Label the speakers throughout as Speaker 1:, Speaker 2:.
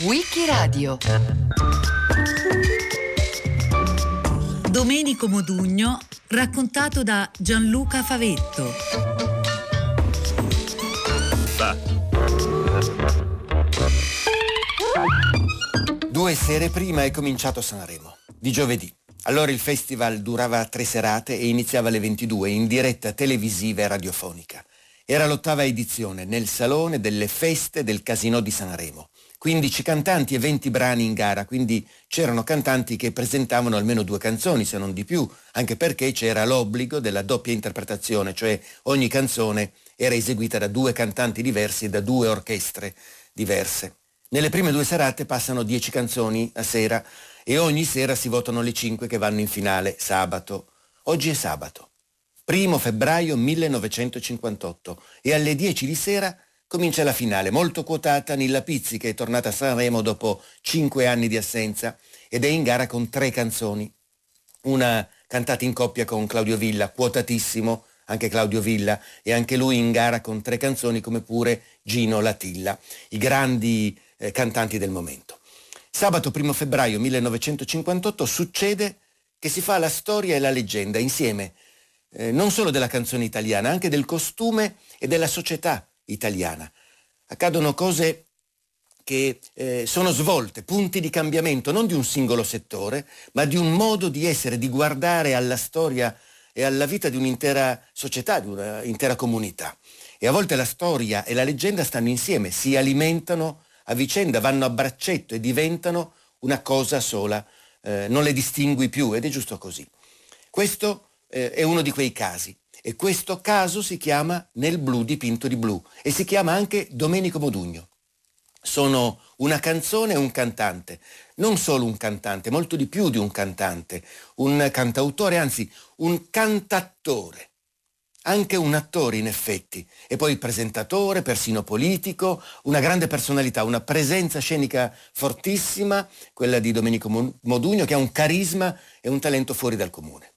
Speaker 1: Wikiradio
Speaker 2: Domenico Modugno raccontato da Gianluca Favetto.
Speaker 3: Due sere prima è cominciato Sanremo, di giovedì. Allora il festival durava tre serate e iniziava alle 22 in diretta televisiva e radiofonica. Era l'ottava edizione nel salone delle feste del Casino di Sanremo. 15 cantanti e 20 brani in gara, quindi c'erano cantanti che presentavano almeno due canzoni, se non di più, anche perché c'era l'obbligo della doppia interpretazione, cioè ogni canzone era eseguita da due cantanti diversi e da due orchestre diverse. Nelle prime due serate passano 10 canzoni a sera e ogni sera si votano le 5 che vanno in finale, sabato. Oggi è sabato, primo febbraio 1958 e alle 10 di sera comincia la finale, molto quotata Nilla Pizzi che è tornata a Sanremo dopo 5 anni di assenza ed è in gara con tre canzoni. Una cantata in coppia con Claudio Villa, quotatissimo, anche Claudio Villa, e anche lui in gara con tre canzoni come pure Gino Latilla, i grandi eh, cantanti del momento. Sabato 1 febbraio 1958 succede che si fa la storia e la leggenda insieme, eh, non solo della canzone italiana, anche del costume e della società italiana. Accadono cose che eh, sono svolte, punti di cambiamento non di un singolo settore, ma di un modo di essere, di guardare alla storia e alla vita di un'intera società, di un'intera comunità. E a volte la storia e la leggenda stanno insieme, si alimentano a vicenda, vanno a braccetto e diventano una cosa sola, eh, non le distingui più ed è giusto così. Questo eh, è uno di quei casi. E questo caso si chiama Nel blu dipinto di blu. E si chiama anche Domenico Modugno. Sono una canzone e un cantante, non solo un cantante, molto di più di un cantante, un cantautore, anzi un cantattore. Anche un attore in effetti, e poi presentatore, persino politico, una grande personalità, una presenza scenica fortissima, quella di Domenico Modugno, che ha un carisma e un talento fuori dal comune.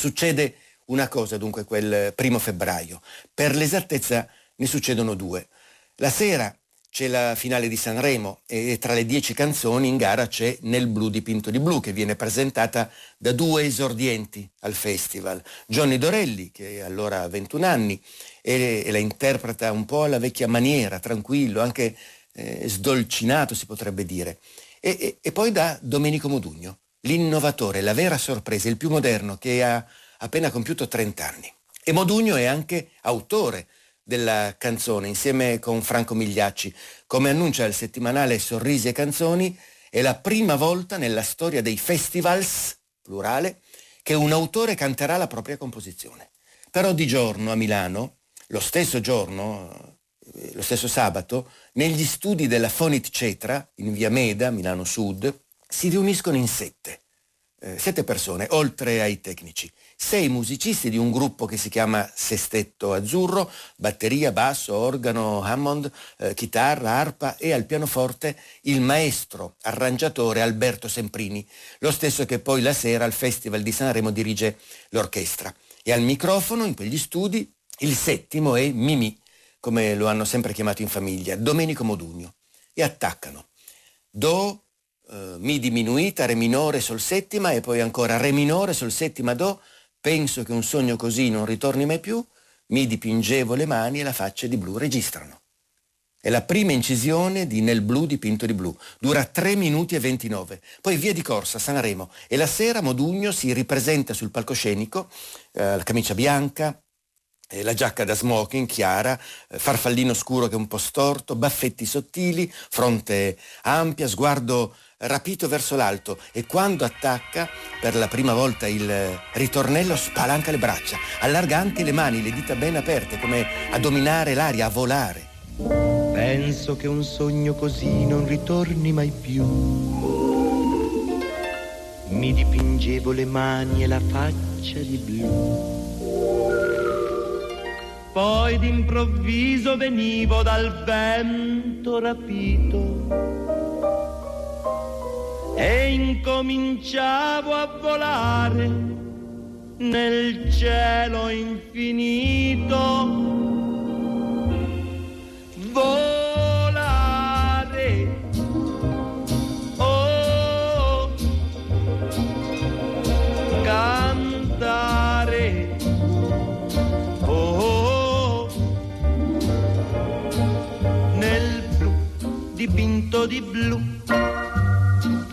Speaker 3: Succede una cosa dunque quel primo febbraio, per l'esattezza ne succedono due. La sera c'è la finale di Sanremo e tra le dieci canzoni in gara c'è Nel blu dipinto di blu che viene presentata da due esordienti al festival. Johnny Dorelli, che allora ha 21 anni, e, e la interpreta un po' alla vecchia maniera, tranquillo, anche eh, sdolcinato si potrebbe dire. E, e, e poi da Domenico Modugno, l'innovatore, la vera sorpresa, il più moderno, che ha appena compiuto 30 anni. E Modugno è anche autore della canzone insieme con Franco Migliacci. Come annuncia il settimanale Sorrisi e Canzoni, è la prima volta nella storia dei festivals, plurale, che un autore canterà la propria composizione. Però di giorno a Milano, lo stesso giorno, eh, lo stesso sabato, negli studi della Fonit Cetra, in via Meda, Milano Sud, si riuniscono in sette. Eh, sette persone, oltre ai tecnici sei musicisti di un gruppo che si chiama Sestetto Azzurro, batteria, basso, organo, Hammond, eh, chitarra, arpa e al pianoforte il maestro arrangiatore Alberto Semprini, lo stesso che poi la sera al Festival di Sanremo dirige l'orchestra. E al microfono, in quegli studi, il settimo è Mimì, come lo hanno sempre chiamato in famiglia, Domenico Modugno. E attaccano. Do, eh, Mi diminuita, Re minore, Sol settima e poi ancora Re minore, Sol settima, Do, Penso che un sogno così non ritorni mai più, mi dipingevo le mani e la faccia di blu registrano. È la prima incisione di Nel blu dipinto di blu. Dura 3 minuti e 29. Poi via di corsa, Sanremo. E la sera Modugno si ripresenta sul palcoscenico, eh, la camicia bianca, eh, la giacca da smoking chiara, eh, farfallino scuro che è un po' storto, baffetti sottili, fronte ampia, sguardo rapito verso l'alto e quando attacca per la prima volta il ritornello spalanca le braccia, allarga le mani, le dita ben aperte come a dominare l'aria, a volare.
Speaker 4: Penso che un sogno così non ritorni mai più. Mi dipingevo le mani e la faccia di blu. Poi d'improvviso venivo dal vento rapito e incominciavo a volare nel cielo infinito. Volare. Oh, cantare. Oh, nel blu dipinto di blu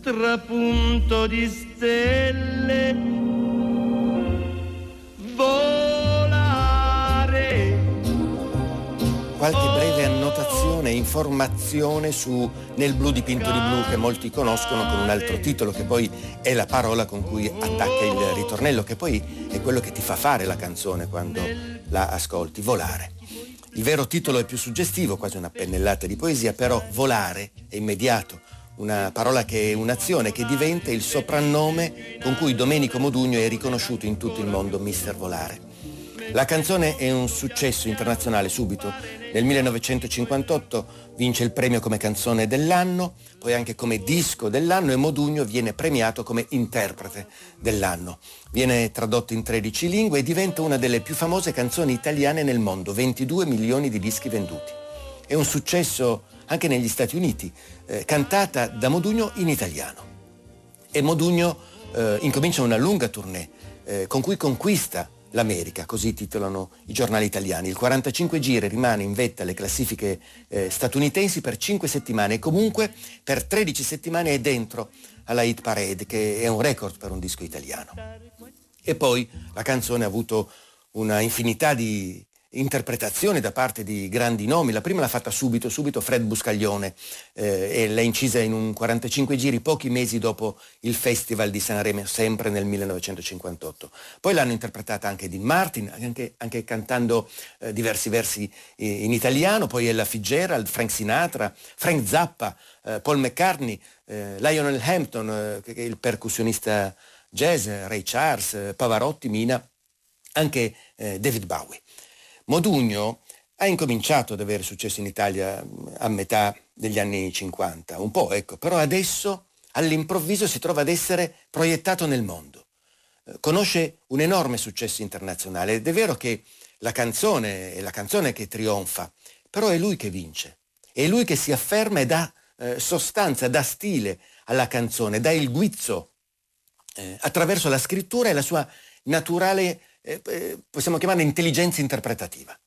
Speaker 4: trapunto di stelle volare.
Speaker 3: Qualche breve annotazione, informazione su Nel blu dipinto di blu che molti conoscono con un altro titolo che poi è la parola con cui attacca il ritornello, che poi è quello che ti fa fare la canzone quando la ascolti, volare. Il vero titolo è più suggestivo, quasi una pennellata di poesia, però volare è immediato una parola che è un'azione che diventa il soprannome con cui Domenico Modugno è riconosciuto in tutto il mondo Mister Volare. La canzone è un successo internazionale subito. Nel 1958 vince il premio come canzone dell'anno, poi anche come disco dell'anno e Modugno viene premiato come interprete dell'anno. Viene tradotto in 13 lingue e diventa una delle più famose canzoni italiane nel mondo, 22 milioni di dischi venduti. È un successo anche negli Stati Uniti, eh, cantata da Modugno in italiano. E Modugno eh, incomincia una lunga tournée eh, con cui conquista l'America, così titolano i giornali italiani. Il 45 giri rimane in vetta alle classifiche eh, statunitensi per 5 settimane e comunque per 13 settimane è dentro alla hit parade, che è un record per un disco italiano. E poi la canzone ha avuto una infinità di interpretazione da parte di grandi nomi. La prima l'ha fatta subito, subito Fred Buscaglione eh, e l'ha incisa in un 45 giri pochi mesi dopo il Festival di Sanremo, sempre nel 1958. Poi l'hanno interpretata anche Dean Martin, anche, anche cantando eh, diversi versi eh, in italiano, poi Ella Fitzgerald, Frank Sinatra, Frank Zappa, eh, Paul McCartney, eh, Lionel Hampton, eh, il percussionista jazz, Ray Charles, Pavarotti, Mina, anche David Bowie. Modugno ha incominciato ad avere successo in Italia a metà degli anni 50, un po' ecco, però adesso all'improvviso si trova ad essere proiettato nel mondo. Eh, conosce un enorme successo internazionale ed è vero che la canzone è la canzone che trionfa, però è lui che vince, è lui che si afferma e dà eh, sostanza, dà stile alla canzone, dà il guizzo eh, attraverso la scrittura e la sua naturale eh, eh, possiamo chiamarla intelligenza interpretativa.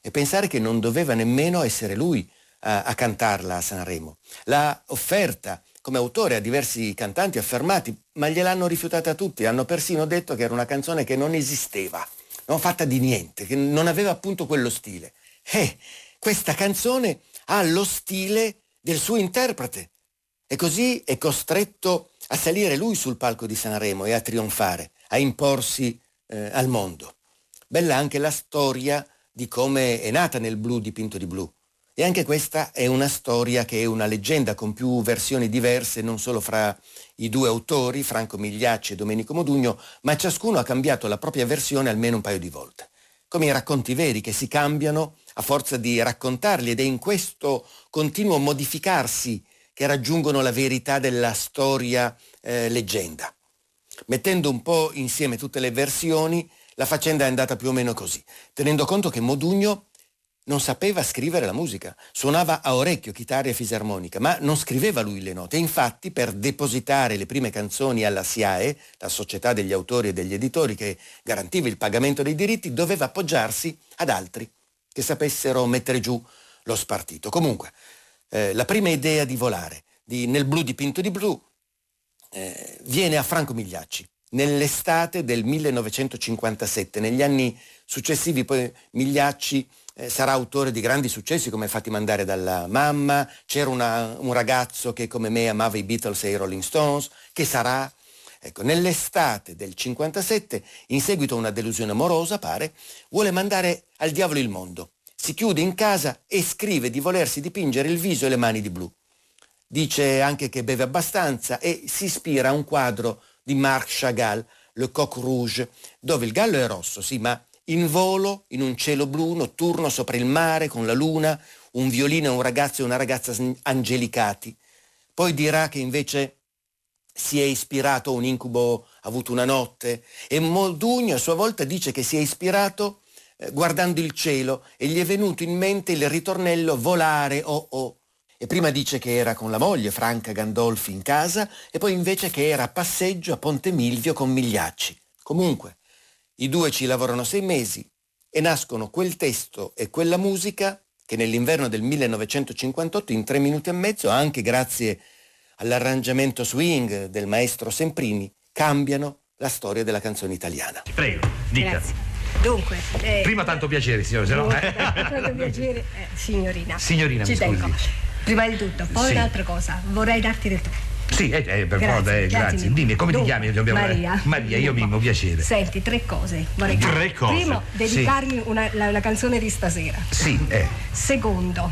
Speaker 3: E pensare che non doveva nemmeno essere lui a, a cantarla a Sanremo. L'ha offerta come autore a diversi cantanti affermati, ma gliel'hanno rifiutata tutti, hanno persino detto che era una canzone che non esisteva, non fatta di niente, che non aveva appunto quello stile. E questa canzone ha lo stile del suo interprete e così è costretto a salire lui sul palco di Sanremo e a trionfare, a imporsi eh, al mondo. Bella anche la storia di come è nata nel blu dipinto di blu. E anche questa è una storia che è una leggenda con più versioni diverse, non solo fra i due autori, Franco Migliacci e Domenico Modugno, ma ciascuno ha cambiato la propria versione almeno un paio di volte. Come i racconti veri che si cambiano a forza di raccontarli ed è in questo continuo modificarsi che raggiungono la verità della storia eh, leggenda. Mettendo un po' insieme tutte le versioni, la faccenda è andata più o meno così, tenendo conto che Modugno non sapeva scrivere la musica, suonava a orecchio chitarra e fisarmonica, ma non scriveva lui le note. Infatti per depositare le prime canzoni alla SIAE, la società degli autori e degli editori che garantiva il pagamento dei diritti, doveva appoggiarsi ad altri che sapessero mettere giù lo spartito. Comunque, eh, la prima idea di volare, di Nel blu dipinto di blu, eh, viene a Franco Migliacci nell'estate del 1957. Negli anni successivi poi Migliacci eh, sarà autore di grandi successi come Fatti mandare dalla mamma, c'era una, un ragazzo che come me amava i Beatles e i Rolling Stones, che sarà... Ecco, nell'estate del 57, in seguito a una delusione amorosa, pare, vuole mandare al diavolo il mondo. Si chiude in casa e scrive di volersi dipingere il viso e le mani di blu. Dice anche che beve abbastanza e si ispira a un quadro di Marc Chagall, Le Coq Rouge, dove il gallo è rosso, sì, ma in volo, in un cielo blu, notturno, sopra il mare, con la luna, un violino e un ragazzo e una ragazza angelicati. Poi dirà che invece si è ispirato a un incubo avuto una notte e Modugno a sua volta dice che si è ispirato eh, guardando il cielo e gli è venuto in mente il ritornello volare oh oh. E prima dice che era con la moglie Franca Gandolfi in casa e poi invece che era a passeggio a Ponte Milvio con Migliacci. Comunque, i due ci lavorano sei mesi e nascono quel testo e quella musica che nell'inverno del 1958 in tre minuti e mezzo, anche grazie all'arrangiamento swing del maestro Semprini, cambiano la storia della canzone italiana.
Speaker 1: Prego, dica.
Speaker 5: Grazie. Dunque, eh,
Speaker 1: Prima tanto piacere, signore, se no... eh.
Speaker 5: tanto piacere, eh, signorina.
Speaker 1: Signorina,
Speaker 5: Ci
Speaker 1: mi
Speaker 5: tengo. Prima di tutto, poi
Speaker 1: Sì.
Speaker 5: un'altra cosa, vorrei darti del tu.
Speaker 1: Sì, eh, eh, per
Speaker 5: Grazie,
Speaker 1: forza, eh,
Speaker 5: grazie
Speaker 1: grazie. Dimmi, come ti
Speaker 5: Dunque,
Speaker 1: chiami? Dobbiamo-
Speaker 5: Maria.
Speaker 1: Maria, io mimo, piacere.
Speaker 5: Senti, tre cose. Vorrei
Speaker 1: Tre cose?
Speaker 5: Primo, dedicarmi una- la, la canzone di stasera.
Speaker 1: Sì, eh.
Speaker 5: Secondo,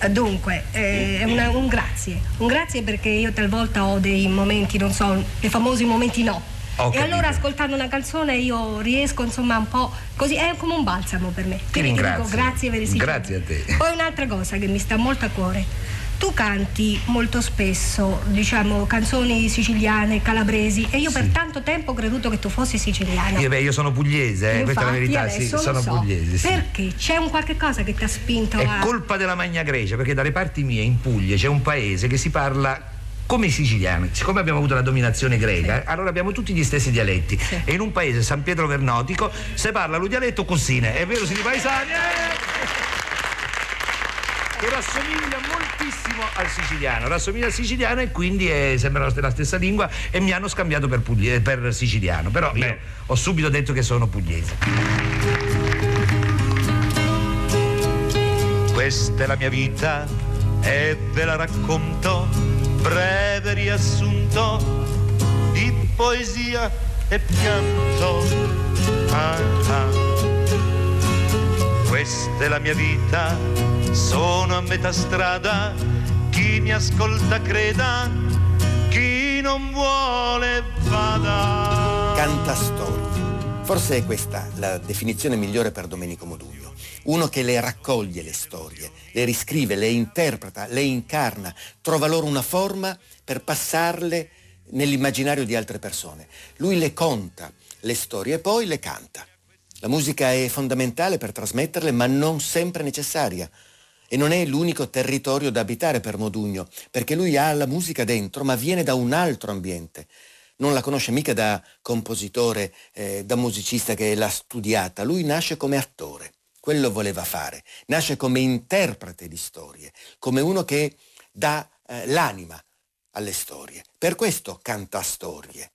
Speaker 5: eh, dunque, eh, una- un grazie. Un grazie perché io talvolta ho dei momenti, non so, dei famosi momenti no.
Speaker 1: Ho
Speaker 5: e
Speaker 1: capito.
Speaker 5: allora ascoltando una canzone io riesco insomma un po' così, è come un balsamo per me. Quindi ti dico
Speaker 1: ringrazio.
Speaker 5: grazie Veresì.
Speaker 1: Grazie a te.
Speaker 5: Poi un'altra cosa che mi sta molto a cuore. Tu canti molto spesso, diciamo, canzoni siciliane, calabresi e io per tanto tempo ho creduto che tu fossi siciliana.
Speaker 1: Io, beh, io sono pugliese, eh, questa è la verità, sì, sono
Speaker 5: so.
Speaker 1: pugliese, sì.
Speaker 5: Perché c'è un qualche cosa che ti ha spinto
Speaker 1: È
Speaker 5: a
Speaker 1: colpa della Magna Grecia, perché dalle parti mie, in Puglia, c'è un paese che si parla come i siciliani. Siccome abbiamo avuto la dominazione greca, allora abbiamo tutti gli stessi dialetti. E in un paese, San Pietro Vernotico, si parla lo dialetto cosine. È vero, signori paesani? Eh! Che rassomiglia moltissimo al siciliano, rassomiglia al siciliano e quindi eh, sembra la stessa lingua e mi hanno scambiato per, puglie- per siciliano, però io ho subito detto che sono pugliese.
Speaker 6: Questa è la mia vita e ve la racconto, breve riassunto di poesia e pianto. Ah, ah. Questa è la mia vita, sono a metà strada, chi mi ascolta creda, chi non vuole vada.
Speaker 3: Canta storie. Forse è questa la definizione migliore per Domenico Modugno. Uno che le raccoglie le storie, le riscrive, le interpreta, le incarna, trova loro una forma per passarle nell'immaginario di altre persone. Lui le conta, le storie, e poi le canta. La musica è fondamentale per trasmetterle, ma non sempre necessaria. E non è l'unico territorio da abitare per Modugno, perché lui ha la musica dentro, ma viene da un altro ambiente. Non la conosce mica da compositore, eh, da musicista che l'ha studiata. Lui nasce come attore. Quello voleva fare. Nasce come interprete di storie, come uno che dà eh, l'anima alle storie. Per questo canta storie.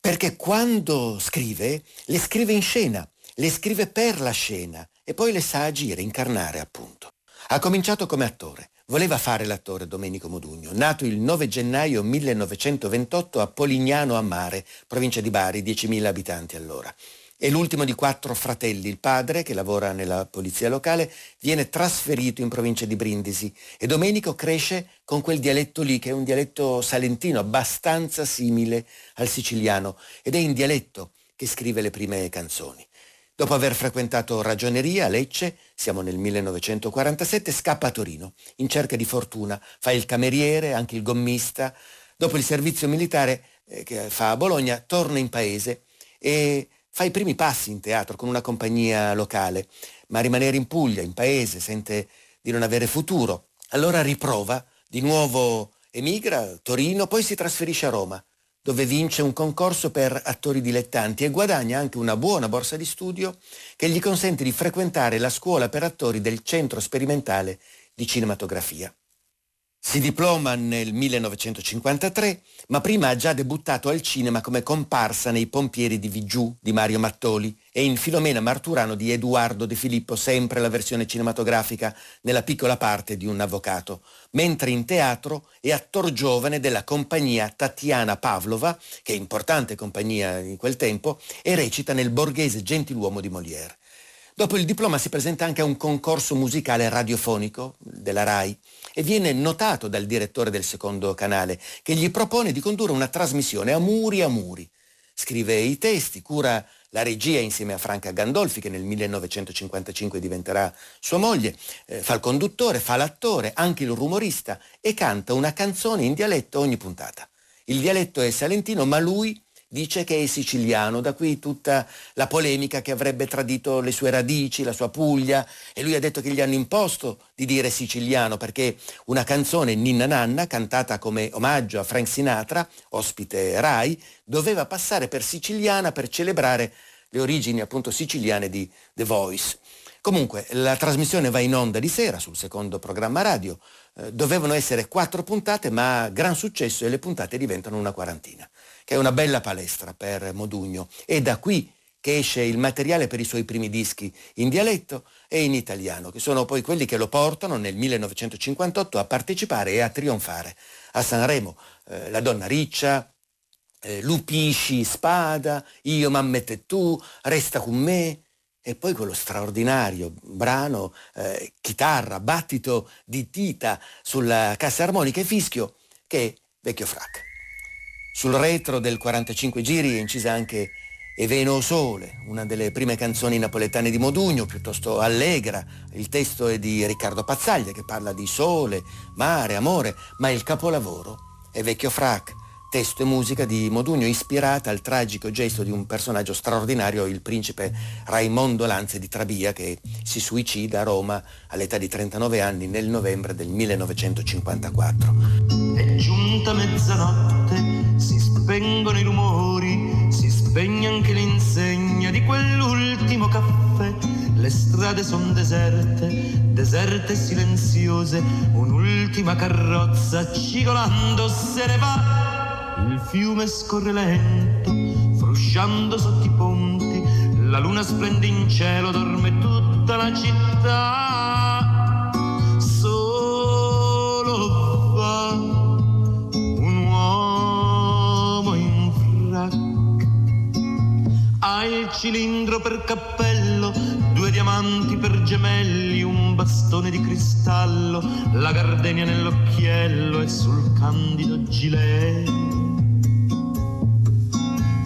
Speaker 3: Perché quando scrive, le scrive in scena, le scrive per la scena e poi le sa agire, incarnare appunto. Ha cominciato come attore. Voleva fare l'attore Domenico Modugno, nato il 9 gennaio 1928 a Polignano a Mare, provincia di Bari, 10.000 abitanti allora. È l'ultimo di quattro fratelli. Il padre, che lavora nella polizia locale, viene trasferito in provincia di Brindisi e Domenico cresce con quel dialetto lì, che è un dialetto salentino abbastanza simile al siciliano ed è in dialetto che scrive le prime canzoni. Dopo aver frequentato ragioneria a Lecce, siamo nel 1947, scappa a Torino in cerca di fortuna, fa il cameriere, anche il gommista. Dopo il servizio militare eh, che fa a Bologna, torna in paese e fa i primi passi in teatro con una compagnia locale, ma rimanere in Puglia, in paese, sente di non avere futuro. Allora riprova, di nuovo emigra Torino, poi si trasferisce a Roma dove vince un concorso per attori dilettanti e guadagna anche una buona borsa di studio che gli consente di frequentare la scuola per attori del Centro Sperimentale di Cinematografia. Si diploma nel 1953, ma prima ha già debuttato al cinema come comparsa nei Pompieri di Vigiù di Mario Mattoli e in Filomena Marturano di Edoardo De Filippo, sempre la versione cinematografica nella piccola parte di un avvocato, mentre in teatro è attor giovane della compagnia Tatiana Pavlova, che è importante compagnia in quel tempo, e recita nel Borghese Gentiluomo di Molière. Dopo il diploma si presenta anche a un concorso musicale radiofonico della RAI e viene notato dal direttore del secondo canale che gli propone di condurre una trasmissione a muri a muri. Scrive i testi, cura la regia insieme a Franca Gandolfi che nel 1955 diventerà sua moglie, eh, fa il conduttore, fa l'attore, anche il rumorista e canta una canzone in dialetto ogni puntata. Il dialetto è salentino ma lui dice che è siciliano, da qui tutta la polemica che avrebbe tradito le sue radici, la sua Puglia, e lui ha detto che gli hanno imposto di dire siciliano perché una canzone Ninna Nanna, cantata come omaggio a Frank Sinatra, ospite Rai, doveva passare per siciliana per celebrare le origini appunto siciliane di The Voice. Comunque, la trasmissione va in onda di sera sul secondo programma radio. Eh, dovevano essere quattro puntate, ma gran successo e le puntate diventano una quarantina che è una bella palestra per Modugno. È da qui che esce il materiale per i suoi primi dischi in dialetto e in italiano, che sono poi quelli che lo portano nel 1958 a partecipare e a trionfare a Sanremo. Eh, la donna riccia, eh, Lupisci, Spada, Io mammette tu, Resta con me, e poi quello straordinario brano, eh, chitarra, battito di tita sulla cassa armonica e fischio, che è Vecchio Frac. Sul retro del 45 giri è incisa anche E Veno Sole, una delle prime canzoni napoletane di Modugno, piuttosto allegra. Il testo è di Riccardo Pazzaglia che parla di sole, mare, amore, ma il capolavoro è Vecchio Frac, testo e musica di Modugno ispirata al tragico gesto di un personaggio straordinario, il principe Raimondo Lanze di Trabia, che si suicida a Roma all'età di 39 anni nel novembre del 1954.
Speaker 4: È giunta mezzanotte spengono i rumori, si spegne anche l'insegna di quell'ultimo caffè. Le strade sono deserte, deserte e silenziose, un'ultima carrozza cigolando se ne va. Il fiume scorre lento, frusciando sotto i ponti, la luna splende in cielo, dorme tutta la città. Cilindro per cappello, due diamanti per gemelli, un bastone di cristallo, la gardenia nell'occhiello e sul candido gilet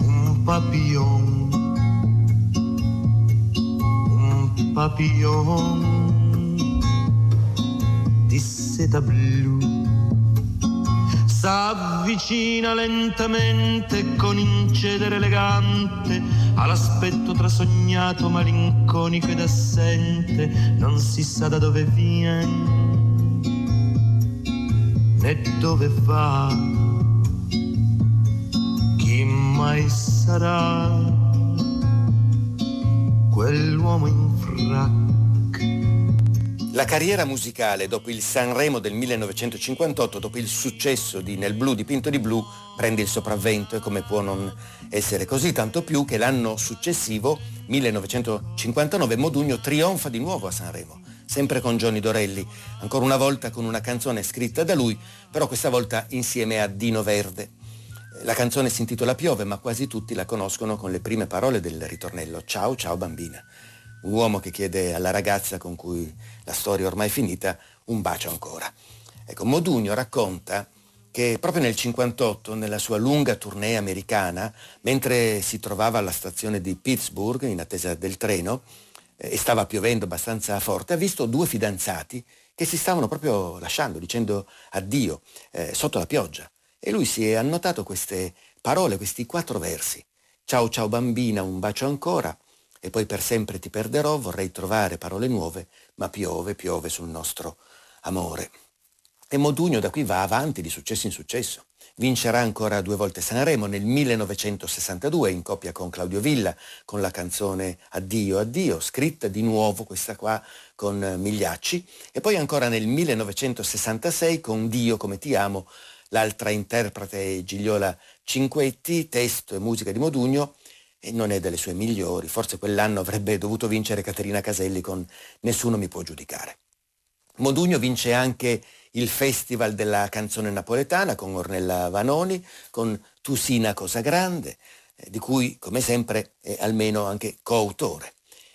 Speaker 4: un papillon, un papillon di seta blu s'avvicina lentamente con incedere elegante all'aspetto trasognato, malinconico ed assente, non si sa da dove viene né dove va, chi mai sarà quell'uomo in fracco
Speaker 3: la carriera musicale dopo il Sanremo del 1958, dopo il successo di Nel blu dipinto di blu, prende il sopravvento e come può non essere così, tanto più che l'anno successivo, 1959, Modugno trionfa di nuovo a Sanremo, sempre con Johnny Dorelli, ancora una volta con una canzone scritta da lui, però questa volta insieme a Dino Verde. La canzone si intitola Piove, ma quasi tutti la conoscono con le prime parole del ritornello Ciao ciao bambina uomo che chiede alla ragazza con cui la storia ormai è finita un bacio ancora. Ecco, Modugno racconta che proprio nel 58, nella sua lunga tournée americana, mentre si trovava alla stazione di Pittsburgh in attesa del treno eh, e stava piovendo abbastanza forte, ha visto due fidanzati che si stavano proprio lasciando, dicendo addio eh, sotto la pioggia. E lui si è annotato queste parole, questi quattro versi. Ciao ciao bambina, un bacio ancora, e poi per sempre ti perderò, vorrei trovare parole nuove, ma piove, piove sul nostro amore. E Modugno da qui va avanti di successo in successo. Vincerà ancora due volte Sanremo nel 1962 in coppia con Claudio Villa con la canzone Addio, addio, scritta di nuovo questa qua con Migliacci e poi ancora nel 1966 con Dio come ti amo, l'altra interprete Gigliola Cinquetti, testo e musica di Modugno e non è delle sue migliori, forse quell'anno avrebbe dovuto vincere Caterina Caselli con Nessuno mi può giudicare. Modugno vince anche il Festival della canzone napoletana con Ornella Vanoni, con Tu Sina Cosa Grande, eh, di cui come sempre è almeno anche coautore.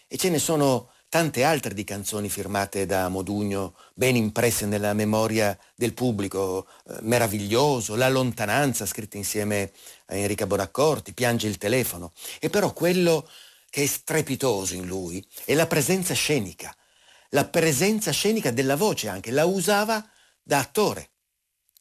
Speaker 3: E ce ne sono tante altre di canzoni firmate da Modugno, ben impresse nella memoria del pubblico, eh, Meraviglioso, La lontananza, scritta insieme a Enrica Bonaccorti, Piange il telefono. E però quello che è strepitoso in lui è la presenza scenica, la presenza scenica della voce anche, la usava da attore,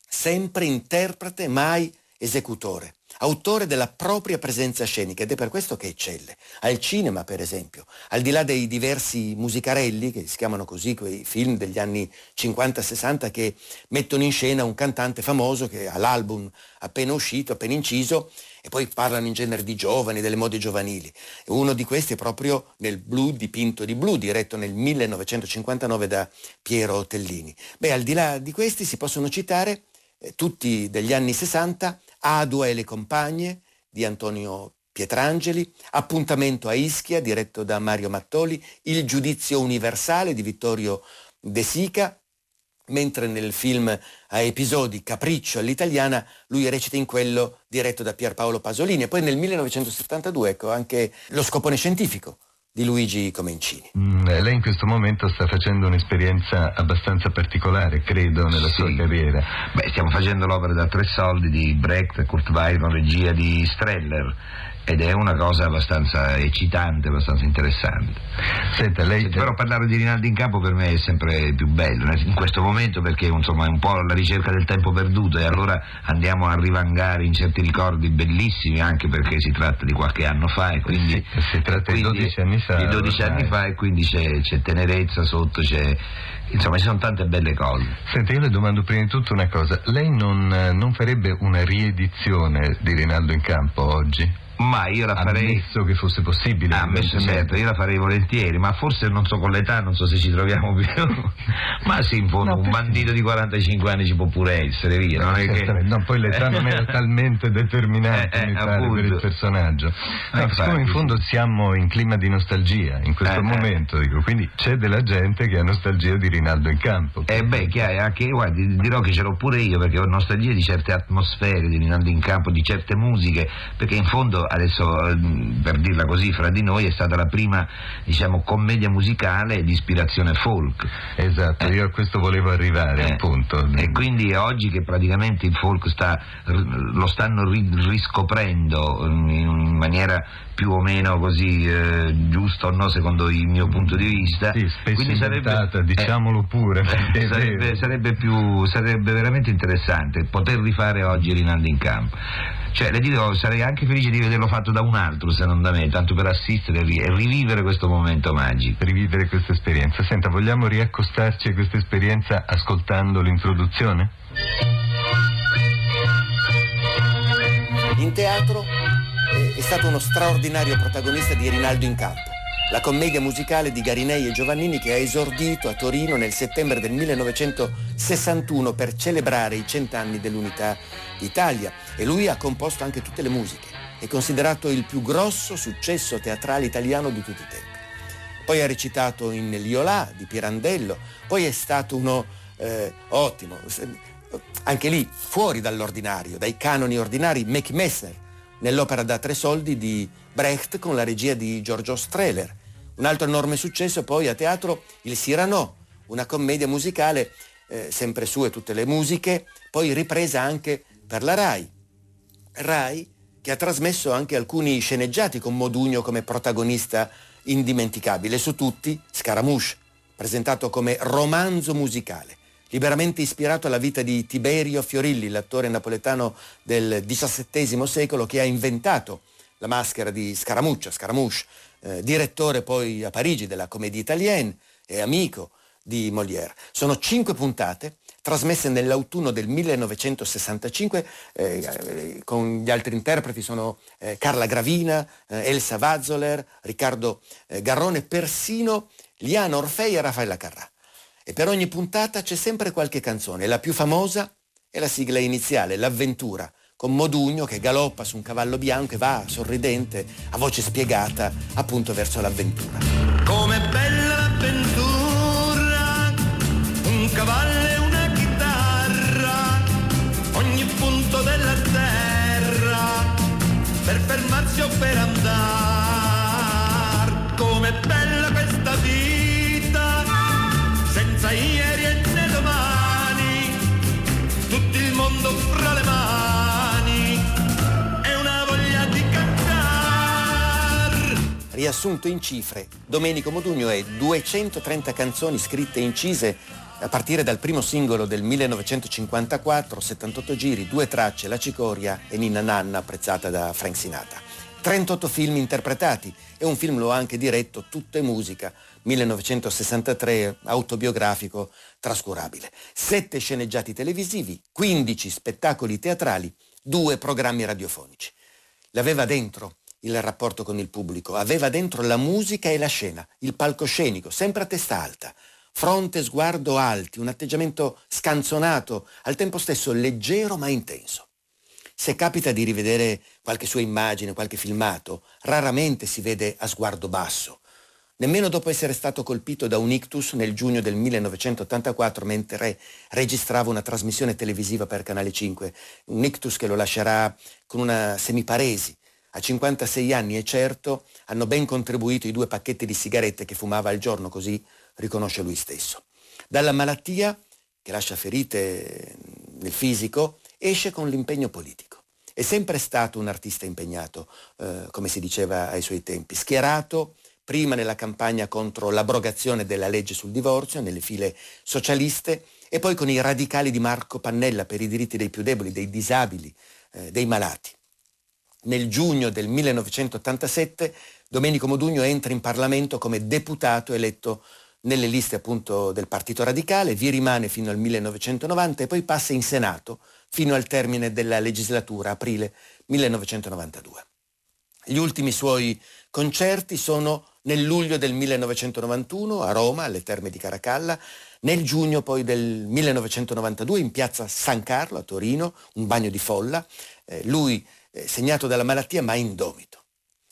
Speaker 3: sempre interprete, mai esecutore, autore della propria presenza scenica ed è per questo che eccelle. Al cinema, per esempio, al di là dei diversi musicarelli, che si chiamano così quei film degli anni 50-60 che mettono in scena un cantante famoso che ha l'album appena uscito, appena inciso, e poi parlano in genere di giovani, delle mode giovanili. Uno di questi è proprio nel Blu dipinto di blu, diretto nel 1959 da Piero Tellini. Beh, al di là di questi si possono citare eh, tutti degli anni 60, Adua e le compagne di Antonio Pietrangeli, Appuntamento a Ischia, diretto da Mario Mattoli, Il giudizio universale di Vittorio De Sica, mentre nel film a episodi Capriccio all'italiana lui recita in quello diretto da Pierpaolo Pasolini. E poi nel 1972 ecco anche Lo scopone scientifico di Luigi Comencini.
Speaker 7: Mm, lei in questo momento sta facendo un'esperienza abbastanza particolare, credo, nella sì. sua carriera.
Speaker 1: Beh, stiamo facendo l'opera da tre soldi di Brecht Kurt Weill regia di Streller ed è una cosa abbastanza eccitante, abbastanza interessante.
Speaker 7: Senta, lei...
Speaker 1: Però parlare di Rinaldi in campo per me è sempre più bello, in questo momento perché insomma, è un po' la ricerca del tempo perduto e allora andiamo a rivangare in certi ricordi bellissimi anche perché si tratta di qualche anno fa e quindi...
Speaker 7: Sì, si tratta di 12 anni fa.
Speaker 1: Di 12 anni fa e quindi c'è, c'è tenerezza sotto, c'è... Insomma, ci sono tante belle cose.
Speaker 7: Senta, io le domando prima di tutto una cosa. Lei non, non farebbe una riedizione di Rinaldo in campo oggi?
Speaker 1: Ma io la farei.
Speaker 7: Ammesso che fosse possibile.
Speaker 1: Ah, ammesso certo, io la farei volentieri, ma forse non so con l'età, non so se ci troviamo più. ma sì, in fondo, no, un bandito di 45 anni ci può pure essere, via. Non
Speaker 7: è che... no, poi l'età non era talmente determinante eh, eh, per il personaggio. No, eh, siccome in fondo siamo in clima di nostalgia in questo eh, eh, momento, dico, quindi c'è della gente che ha nostalgia di Rinaldo in campo.
Speaker 1: Eh beh, chiaro, anche guardi, dirò che ce l'ho pure io perché ho nostalgia di certe atmosfere di Rinaldo in campo, di certe musiche, perché in fondo adesso ehm, per dirla così fra di noi è stata la prima diciamo, commedia musicale di ispirazione folk.
Speaker 7: Esatto, eh. io a questo volevo arrivare eh. appunto.
Speaker 1: E quindi oggi che praticamente il folk sta, lo stanno riscoprendo in maniera più o meno così eh, giusta o no secondo il mio punto di vista.
Speaker 7: Sì, quindi sarebbe, diciamolo pure.
Speaker 1: Eh, sarebbe, sarebbe, più, sarebbe veramente interessante poter rifare oggi Rinaldi in campo. Cioè, le dico, sarei anche felice di vederlo fatto da un altro, se non da me, tanto per assistere e rivivere questo momento magico.
Speaker 7: Rivivere questa esperienza. Senta, vogliamo riaccostarci a questa esperienza ascoltando l'introduzione?
Speaker 3: In teatro eh, è stato uno straordinario protagonista di Rinaldo in campo la commedia musicale di Garinei e Giovannini che ha esordito a Torino nel settembre del 1961 per celebrare i cent'anni dell'unità d'Italia e lui ha composto anche tutte le musiche. È considerato il più grosso successo teatrale italiano di tutti i tempi. Poi ha recitato in Liolà di Pirandello, poi è stato uno eh, ottimo, anche lì fuori dall'ordinario, dai canoni ordinari, Mac nell'opera da tre soldi di Brecht con la regia di Giorgio Strehler. Un altro enorme successo poi a teatro, il Cyrano, una commedia musicale, eh, sempre sue tutte le musiche, poi ripresa anche per la RAI. RAI che ha trasmesso anche alcuni sceneggiati con Modugno come protagonista indimenticabile, su tutti Scaramouche, presentato come romanzo musicale, liberamente ispirato alla vita di Tiberio Fiorilli, l'attore napoletano del XVII secolo che ha inventato la maschera di Scaramuccia, Scaramouche, eh, direttore poi a Parigi della Comédie Italienne e amico di Molière. Sono cinque puntate, trasmesse nell'autunno del 1965 eh, con gli altri interpreti sono eh, Carla Gravina, eh, Elsa Vazzoler, Riccardo eh, Garrone, persino Liana Orfei e Raffaella Carrà. E per ogni puntata c'è sempre qualche canzone, la più famosa è la sigla iniziale, L'avventura, con Modugno che galoppa su un cavallo bianco e va sorridente, a voce spiegata, appunto verso l'avventura.
Speaker 4: Come bella l'avventura, un cavallo per andare. Come bella questa vita, senza ieri e né domani, tutto il mondo fra le mani.
Speaker 3: riassunto in cifre, Domenico Modugno è 230 canzoni scritte e incise a partire dal primo singolo del 1954, 78 giri, due tracce, La Cicoria e Ninna Nanna, apprezzata da Frank Sinatra. 38 film interpretati e un film lo ha anche diretto, Tutte musica, 1963, autobiografico trascurabile. Sette sceneggiati televisivi, 15 spettacoli teatrali, due programmi radiofonici. L'aveva dentro il rapporto con il pubblico, aveva dentro la musica e la scena, il palcoscenico, sempre a testa alta, fronte, sguardo alti, un atteggiamento scanzonato, al tempo stesso leggero ma intenso. Se capita di rivedere qualche sua immagine, qualche filmato, raramente si vede a sguardo basso. Nemmeno dopo essere stato colpito da un ictus nel giugno del 1984 mentre registrava una trasmissione televisiva per Canale 5, un ictus che lo lascerà con una semiparesi, a 56 anni è certo hanno ben contribuito i due pacchetti di sigarette che fumava al giorno, così riconosce lui stesso. Dalla malattia, che lascia ferite nel fisico, esce con l'impegno politico. È sempre stato un artista impegnato, eh, come si diceva ai suoi tempi, schierato prima nella campagna contro l'abrogazione della legge sul divorzio, nelle file socialiste, e poi con i radicali di Marco Pannella per i diritti dei più deboli, dei disabili, eh, dei malati nel giugno del 1987 Domenico Modugno entra in Parlamento come deputato eletto nelle liste appunto del Partito Radicale, vi rimane fino al 1990 e poi passa in Senato fino al termine della legislatura, aprile 1992. Gli ultimi suoi concerti sono nel luglio del 1991 a Roma, alle Terme di Caracalla, nel giugno poi del 1992 in piazza San Carlo a Torino, un bagno di folla. Eh, lui eh, segnato dalla malattia ma indomito.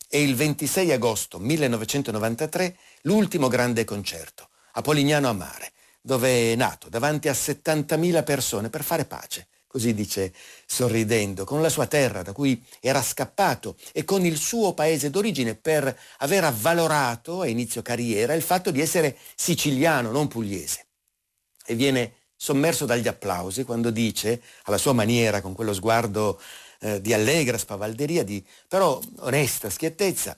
Speaker 3: E il 26 agosto 1993 l'ultimo grande concerto, a Polignano a Mare, dove è nato davanti a 70.000 persone per fare pace, così dice sorridendo, con la sua terra da cui era scappato e con il suo paese d'origine per aver avvalorato a inizio carriera il fatto di essere siciliano, non pugliese. E viene sommerso dagli applausi quando dice, alla sua maniera, con quello sguardo eh, di allegra spavalderia, di però onesta schiettezza.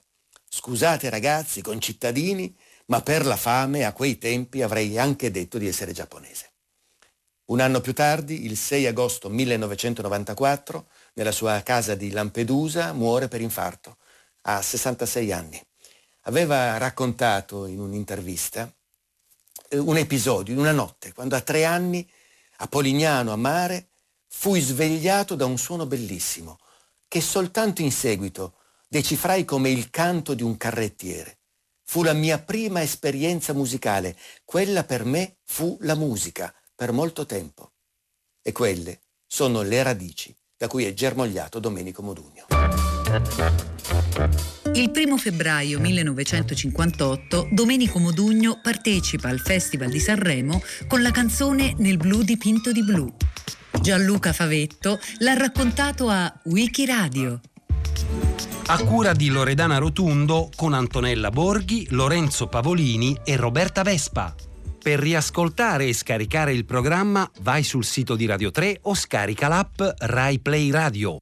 Speaker 3: Scusate ragazzi, concittadini, ma per la fame a quei tempi avrei anche detto di essere giapponese. Un anno più tardi, il 6 agosto 1994, nella sua casa di Lampedusa, muore per infarto, a 66 anni. Aveva raccontato in un'intervista eh, un episodio, una notte, quando a tre anni, a Polignano, a mare, fui svegliato da un suono bellissimo, che soltanto in seguito decifrai come il canto di un carrettiere. Fu la mia prima esperienza musicale, quella per me fu la musica per molto tempo. E quelle sono le radici da cui è germogliato Domenico Modugno.
Speaker 2: Il primo febbraio 1958 Domenico Modugno partecipa al Festival di Sanremo con la canzone Nel blu dipinto di blu. Gianluca Favetto l'ha raccontato a Wikiradio.
Speaker 8: A cura di Loredana Rotundo con Antonella Borghi, Lorenzo Pavolini e Roberta Vespa. Per riascoltare e scaricare il programma vai sul sito di Radio 3 o scarica l'app Rai Play Radio.